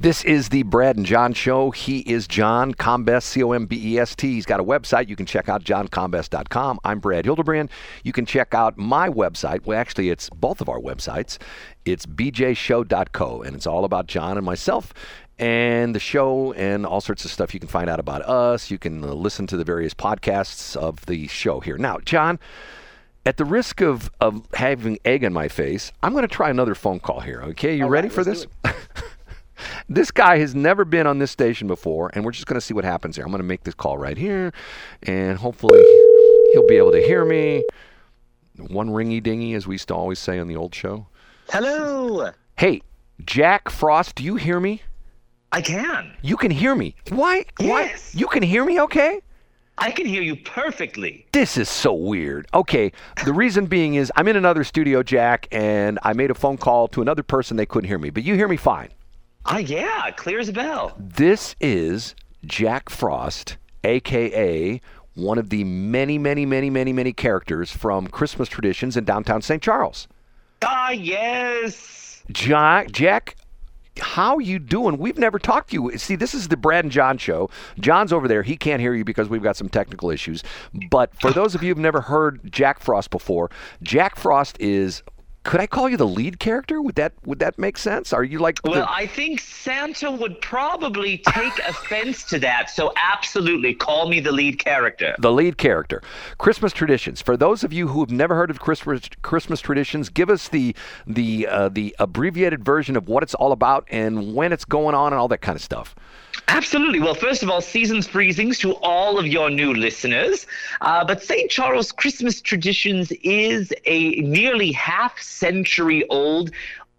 This is the Brad and John Show. He is John Combest, C O M B E S T. He's got a website. You can check out johncombest.com. I'm Brad Hildebrand. You can check out my website. Well, actually, it's both of our websites. It's bjshow.co, and it's all about John and myself and the show and all sorts of stuff you can find out about us. You can uh, listen to the various podcasts of the show here. Now, John, at the risk of, of having egg on my face, I'm going to try another phone call here. Okay, you All ready right, for this? this guy has never been on this station before, and we're just going to see what happens here. I'm going to make this call right here, and hopefully he'll be able to hear me. One ringy dingy, as we used to always say on the old show. Hello. Hey, Jack Frost, do you hear me? I can. You can hear me. Why? Why? Yes. You can hear me okay? I can hear you perfectly. This is so weird. Okay, the reason being is I'm in another studio, Jack, and I made a phone call to another person. They couldn't hear me, but you hear me fine. Ah, yeah, clear as a bell. This is Jack Frost, aka one of the many, many, many, many, many characters from Christmas traditions in downtown St. Charles. Ah, yes. Jack, Jack, how you doing? We've never talked to you. See, this is the Brad and John show. John's over there. He can't hear you because we've got some technical issues. But for those of you who've never heard Jack Frost before, Jack Frost is could I call you the lead character? Would that would that make sense? Are you like Well, the, I think Santa would probably take offense to that. So absolutely, call me the lead character. the lead character. Christmas traditions. For those of you who have never heard of Christmas Christmas traditions, give us the the uh, the abbreviated version of what it's all about and when it's going on and all that kind of stuff. Absolutely. Well, first of all, season's freezings to all of your new listeners. Uh, but St. Charles Christmas Traditions is a nearly half century old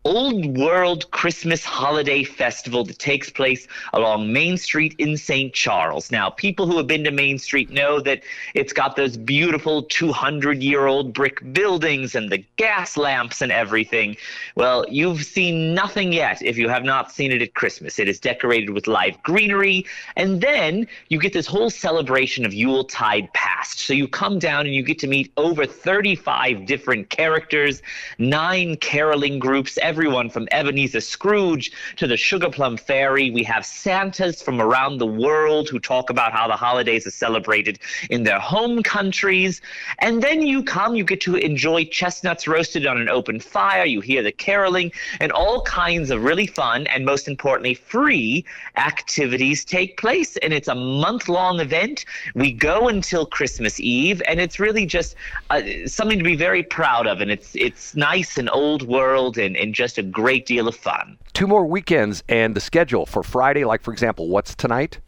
old world Christmas holiday festival that takes place along Main Street in St. Charles. Now, people who have been to Main Street know that it's got those beautiful 200 year old brick buildings and the gas lamps and everything. Well, you've seen nothing yet if you have not seen it at Christmas. It is decorated with live greenery, and then you get this whole celebration of Yuletide past. So you come down and you get to meet over 35 different characters, nine caroling groups, everyone from Ebenezer Scrooge to the Sugar Plum Fairy. We have Santas from around the world who talk about how the holidays are celebrated in their home countries. And then you come, you get to enjoy chestnuts roasted on an open fire, you hear the caroling, and all kinds of really fun and most importantly, free activities take place. And it's a month long event. We go until Christmas Eve, and it's really just uh, something to be very proud of. And it's it's nice and old world and, and just a great deal of fun. Two more weekends and the schedule for Friday, like for example, what's tonight?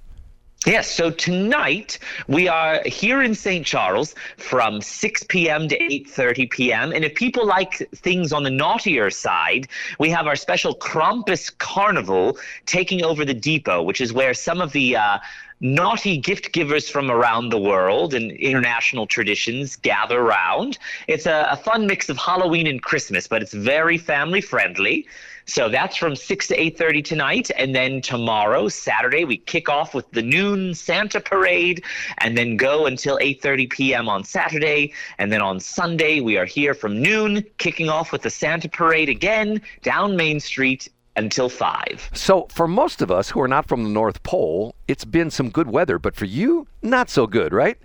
Yes, so tonight we are here in St. Charles from 6 p.m. to 8:30 p.m. And if people like things on the naughtier side, we have our special Krampus Carnival taking over the depot, which is where some of the uh, naughty gift givers from around the world and international traditions gather around. It's a, a fun mix of Halloween and Christmas, but it's very family friendly. So that's from 6 to 8:30 tonight and then tomorrow, Saturday, we kick off with the noon Santa parade and then go until 8:30 p.m. on Saturday and then on Sunday we are here from noon kicking off with the Santa parade again down Main Street until 5. So, for most of us who are not from the North Pole, it's been some good weather, but for you, not so good, right?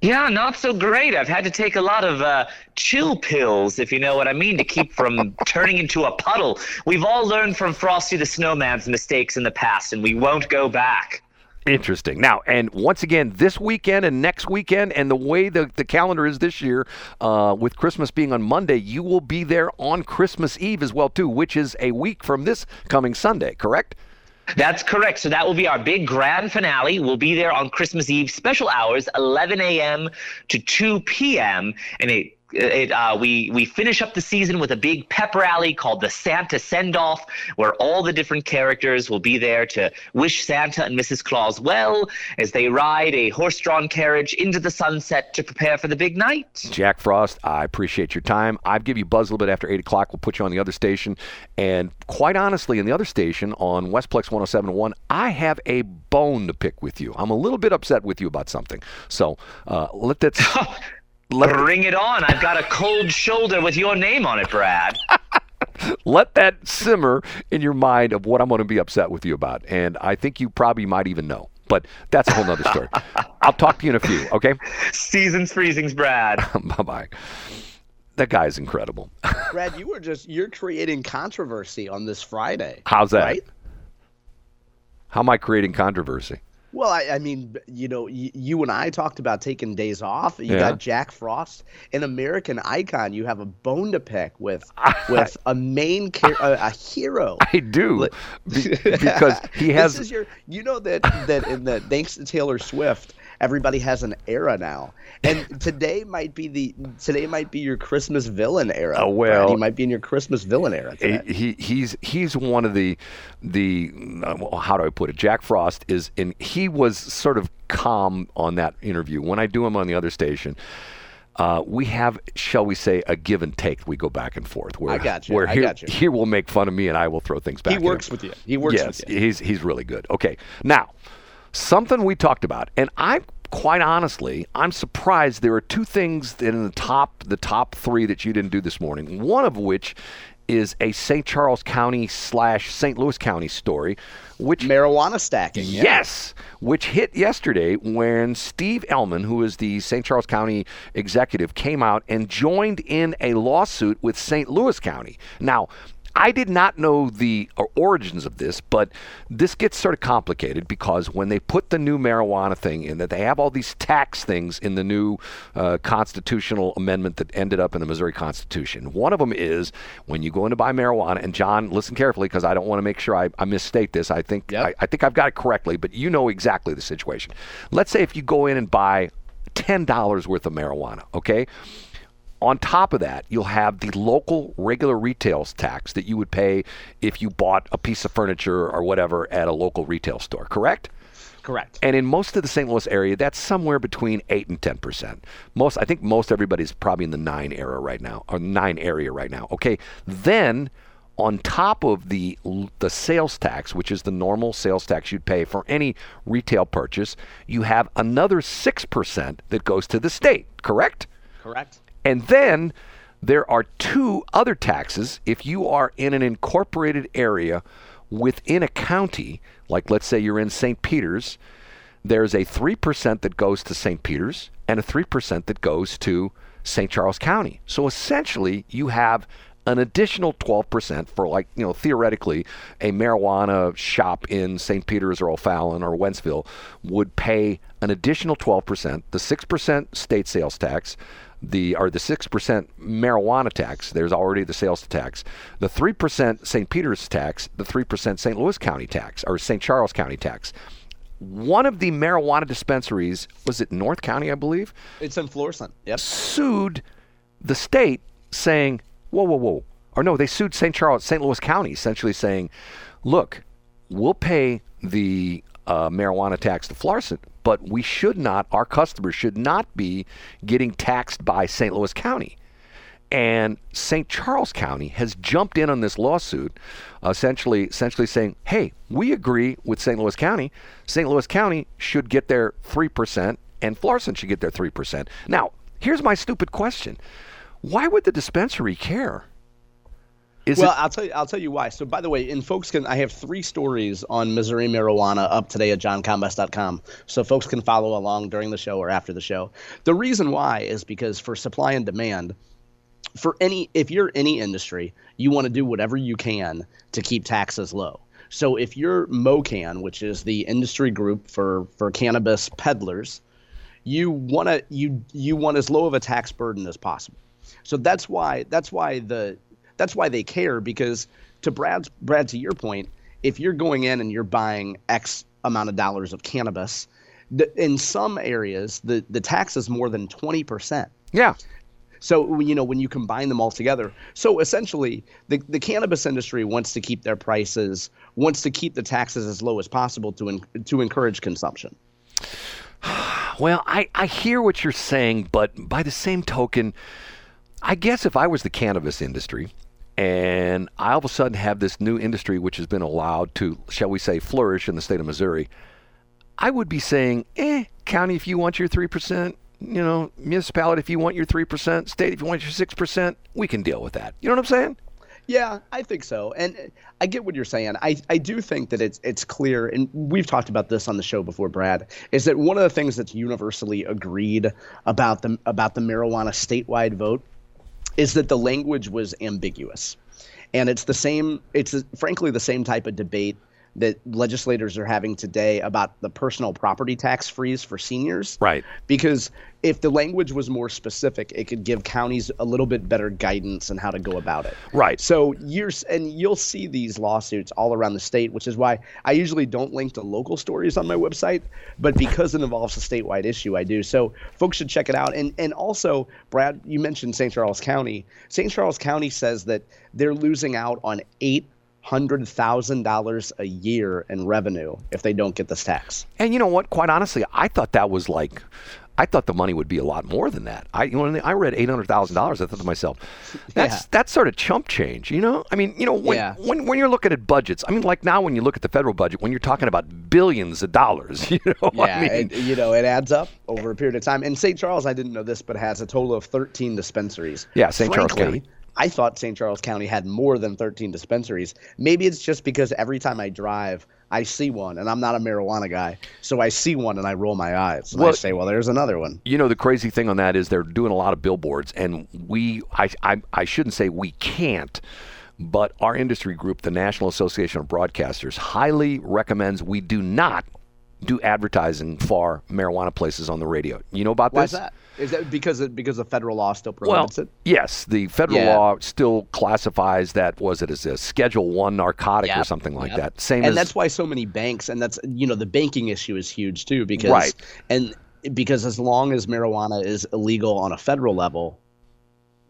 Yeah, not so great. I've had to take a lot of uh, chill pills, if you know what I mean, to keep from turning into a puddle. We've all learned from Frosty the Snowman's mistakes in the past, and we won't go back. Interesting. Now, and once again, this weekend and next weekend, and the way the, the calendar is this year, uh, with Christmas being on Monday, you will be there on Christmas Eve as well, too, which is a week from this coming Sunday, correct? That's correct. So that will be our big grand finale. We'll be there on Christmas Eve, special hours, 11 a.m. to 2 p.m. And it it, uh, we we finish up the season with a big pep rally called the Santa Send Off, where all the different characters will be there to wish Santa and Mrs. Claus well as they ride a horse-drawn carriage into the sunset to prepare for the big night. Jack Frost, I appreciate your time. I'll give you buzz a little bit after 8 o'clock. We'll put you on the other station. And quite honestly, in the other station on Westplex 1071, I have a bone to pick with you. I'm a little bit upset with you about something. So uh, let that. let Bring it on! I've got a cold shoulder with your name on it, Brad. let that simmer in your mind of what I'm going to be upset with you about. And I think you probably might even know. But that's a whole nother story. I'll talk to you in a few, okay? Seasons freezings, Brad. bye bye. That guy is incredible. Brad, you were just you're creating controversy on this Friday. How's that? Right? How am I creating controversy? Well, I, I mean, you know, y- you and I talked about taking days off. You Yeah. got Jack Frost, an American icon. You have a bone to pick with with a main char- a, a hero. I do be- because he has. This is your. You know that that in the thanks to Taylor Swift, everybody has an era now, and today might be the today might be your Christmas villain era. Oh, Brad. well- you might be in your Christmas villain era. Today. he, he he's he's one of the the uh, how do I put it? Jack Frost is in. He was sort of calm on that interview. When I do him on the other station, uh, we have, shall we say, a give and take. We go back and forth. Where, I got you, Where I here, got you. here will make fun of me, and I will throw things back. he at him. works with you. He works yes, with you. he's he's really good. Okay, now something we talked about, and I quite honestly, I'm surprised there are two things in the top the top three that you didn't do this morning. One of which is a St. Charles County slash St. Louis County story, which Marijuana stacking. yeah. Yes, which hit yesterday when Steve Ehlmann, who is the St. Charles County executive, came out and joined in a lawsuit with St. Louis County. Now, I did not know the uh, origins of this, but this gets sort of complicated because when they put the new marijuana thing in, that they have all these tax things in the new uh, constitutional amendment that ended up in the Missouri Constitution. One of them is when you go in to buy marijuana, and John, listen carefully because I don't want to make sure I, I misstate this. I think Yep. I, I think I've got it correctly, but you know exactly the situation. Let's say if you go in and buy ten dollars worth of marijuana, okay? On top of that, you'll have the local regular retail tax that you would pay if you bought a piece of furniture or whatever at a local retail store, correct? Correct. And in most of the St. Louis area, that's somewhere between eight and ten percent. Most, I think, most everybody's probably in the nine era right now, or nine area right now. Okay, then on top of the the sales tax, which is the normal sales tax you'd pay for any retail purchase, you have another six percent that goes to the state. Correct? Correct. And then there are two other taxes if you are in an incorporated area within a county, like let's say you're in St. Peter's, there's a 3% that goes to St. Peter's and a 3% that goes to St. Charles County. So essentially, you have an additional 12% for like, you know, theoretically, a marijuana shop in St. Peter's or O'Fallon or Wentzville would pay an additional 12%, the 6% state sales tax, the or the 6% marijuana tax, there's already the sales tax, the 3% St. Peter's tax, the 3% St. Louis County tax or St. Charles County tax. One of the marijuana dispensaries, was it North County, I believe? It's in Florissant. Yep. sued the state saying, whoa, whoa, whoa. Or no, they sued St. Charles, St. Louis County, essentially saying, look, we'll pay the uh, marijuana tax to Florissant, but we should not, our customers should not be getting taxed by St. Louis County. And St. Charles County has jumped in on this lawsuit, essentially, essentially saying, "Hey, we agree with St. Louis County. St. Louis County should get their three percent, and Florissant should get their three percent." Now, here's my stupid question: Why would the dispensary care? Is well, it? I'll tell you. I'll tell you why. So, by the way, and folks can. I have three stories on Missouri marijuana up today at johncombest.com, so folks can follow along during the show or after the show. The reason why is because for supply and demand, for any if you're any industry, you want to do whatever you can to keep taxes low. So, if you're MoCann, which is the industry group for for cannabis peddlers, you want to you you want as low of a tax burden as possible. So that's why that's why the that's why they care because to Brad's Brad to your point, if you're going in and you're buying X amount of dollars of cannabis, the, in some areas the the tax is more than twenty percent. yeah, So you know when you combine them all together, so essentially the the cannabis industry wants to keep their prices, wants to keep the taxes as low as possible to en- to encourage consumption. Well, I, I hear what you're saying, but by the same token, I guess if I was the cannabis industry and I all of a sudden have this new industry which has been allowed to, shall we say, flourish in the state of Missouri, I would be saying, eh, county, if you want your 3%, you know, municipality, if you want your 3%, state, if you want your 6%, we can deal with that. You know what I'm saying? Yeah, I think so, and I get what you're saying. I, I do think that it's it's clear, and we've talked about this on the show before, Brad. Is that one of the things that's universally agreed about the about the marijuana statewide vote is that the language was ambiguous, and it's the same. It's frankly the same type of debate that legislators are having today about the personal property tax freeze for seniors. Right. Because if the language was more specific, it could give counties a little bit better guidance on how to go about it. Right. So years and you'll see these lawsuits all around the state, which is why I usually don't link to local stories on my website, but because it involves a statewide issue, I do. So folks should check it out. And and also, Brad, you mentioned St. Charles County. St. Charles County says that they're losing out on eight hundred thousand dollars a year in revenue if they don't get this tax. And you know what? Quite honestly, I thought that was like. I thought the money would be a lot more than that. I when I read eight hundred thousand dollars, I thought to myself, "That's yeah. that's sort of chump change." You know, I mean, you know, when, yeah. when when you're looking at budgets, I mean, like now when you look at the federal budget, when you're talking about billions of dollars, you know, yeah, I mean, it, you know, it adds up over a period of time. And St. Charles, I didn't know this, but has a total of thirteen dispensaries. Yeah, St. Charles County. I thought St. Charles County had more than 13 dispensaries. Maybe it's just because every time I drive, I see one, and I'm not a marijuana guy, so I see one and I roll my eyes and well, I say, "Well, there's another one." You know, the crazy thing on that is they're doing a lot of billboards, and we, I, I, I shouldn't say we can't. But our industry group, the National Association of Broadcasters, highly recommends we do not do advertising for marijuana places on the radio. You know about Why this? Why is that? Is that because of, because the federal law still prohibits well, it? Yes, the federal yeah. law still classifies that was it as a Schedule One narcotic yep. or something like yep. that. Same and as, that's why so many banks and that's you know the banking issue is huge too because right. and because as long as marijuana is illegal on a federal level,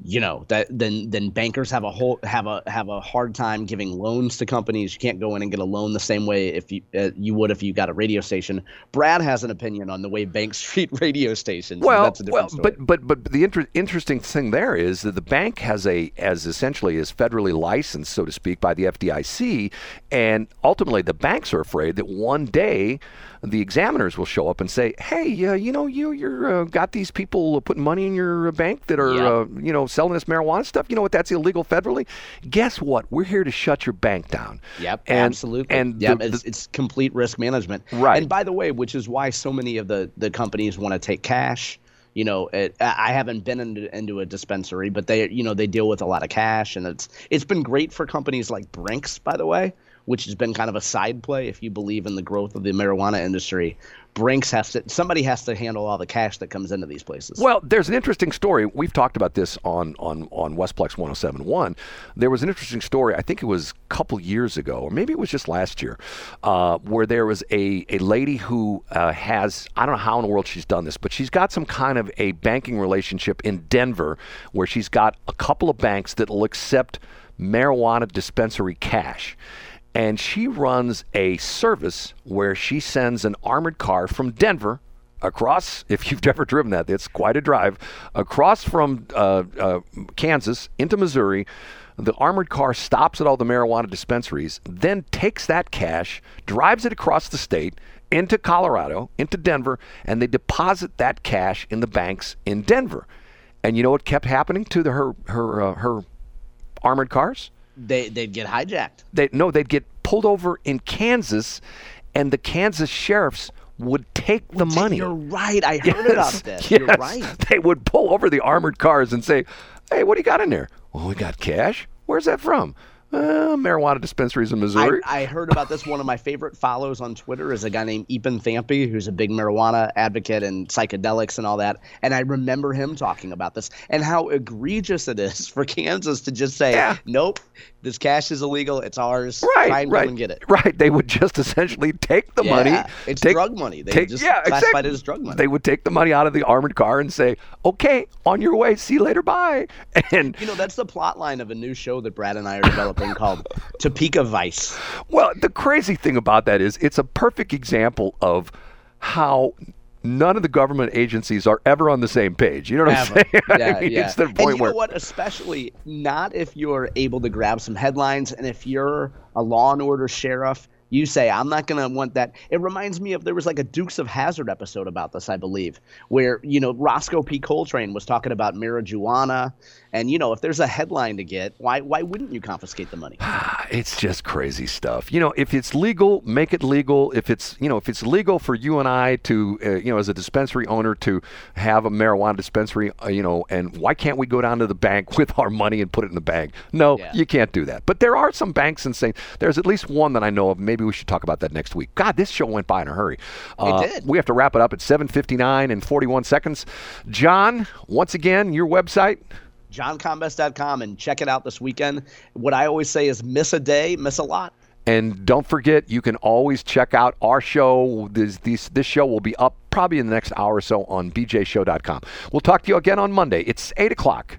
you know that then then bankers have a whole have a have a hard time giving loans to companies. You can't go in and get a loan the same way if you uh, you would if you got a radio station. Brad has an opinion on the way banks treat radio stations. Well, that's a well, story. but but but the inter- interesting thing there is that the bank has a as essentially is federally licensed, so to speak, by the FDIC, and ultimately the banks are afraid that one day the examiners will show up and say, "Hey, uh, you know, you you're uh, got these people putting money in your bank that are, uh, you know, selling this marijuana stuff. You know what? That's illegal federally. Guess what? We're here to shut your bank down. Yep, and, absolutely. And yep, the, it's, it's complete risk management. Right. And by the way, which is why so many of the the companies want to take cash you know, it, I haven't been into, into a dispensary, but they, you know, they deal with a lot of cash, and it's it's been great for companies like Brinks, by the way, which has been kind of a side play if you believe in the growth of the marijuana industry. Brinks has to somebody has to handle all the cash that comes into these places. Well, there's an interesting story. We've talked about this on on on Westplex 1071. There was an interesting story. I think it was a couple years ago, or maybe it was just last year, uh, where there was a a lady who uh, has I don't know how in the world she's done this, but she's got some kind of a banking relationship in Denver where she's got a couple of banks that will accept marijuana dispensary cash and she runs a service where she sends an armored car from Denver across, if you've ever driven that, it's quite a drive, across from uh, uh, Kansas into Missouri. The armored car stops at all the marijuana dispensaries, then takes that cash, drives it across the state into Colorado, into Denver, and they deposit that cash in the banks in Denver. And you know what kept happening to the, her her uh, her armored cars? They they'd get hijacked. They no, they'd get pulled over in Kansas, and the Kansas sheriffs would take the money. You're right. I heard yes, about this. Yes. You're right. They would pull over the armored cars and say, "Hey, what do you got in there?" Well, we got cash. Where's that from? Uh, marijuana dispensaries in Missouri. I, I, heard about this. One of my favorite follows on Twitter is a guy named Eapen Thampy, who's a big marijuana advocate and psychedelics and all that. And I remember him talking about this and how egregious it is for Kansas to just say, yeah. "Nope, this cash is illegal. It's ours. Right, Try and right, and get it." Right. They would just essentially take the yeah, money. It's take, drug money. They take, just yeah, classified exactly. it as drug money. They would take the money out of the armored car and say, "Okay, on your way. See you later. Bye." And you know that's the plot line of a new show that Brad and I are developing called Topeka Vice. Well, the crazy thing about that is it's a perfect example of how none of the government agencies are ever on the same page. You know what ever. I'm saying? Yeah, I mean, yeah. It's the point and you where know what? Especially not if you're able to grab some headlines, and if you're a law and order sheriff You say, I'm not going to want that. It reminds me of there was like a Dukes of Hazzard episode about this, I believe, where, you know, Roscoe P. Coltrane was talking about marijuana. And, you know, if there's a headline to get, why, why wouldn't you confiscate the money? it's just crazy stuff. You know, if it's legal, make it legal. If it's, you know, if it's legal for you and I to, uh, you know, as a dispensary owner to have a marijuana dispensary, uh, you know, and why can't we go down to the bank with our money and put it in the bank? No, yeah. you can't do that. But there are some banks and saying there's at least one that I know of. Maybe we should talk about that next week. God, this show went by in a hurry. Uh, it did. We have to wrap it up at 7:59 and 41 seconds. John, once again, your website johncombest.com and check it out this weekend. What I always say is miss a day, miss a lot. And don't forget, you can always check out our show. This, this, this show will be up probably in the next hour or so on bjshow.com. We'll talk to you again on Monday. It's 8 o'clock.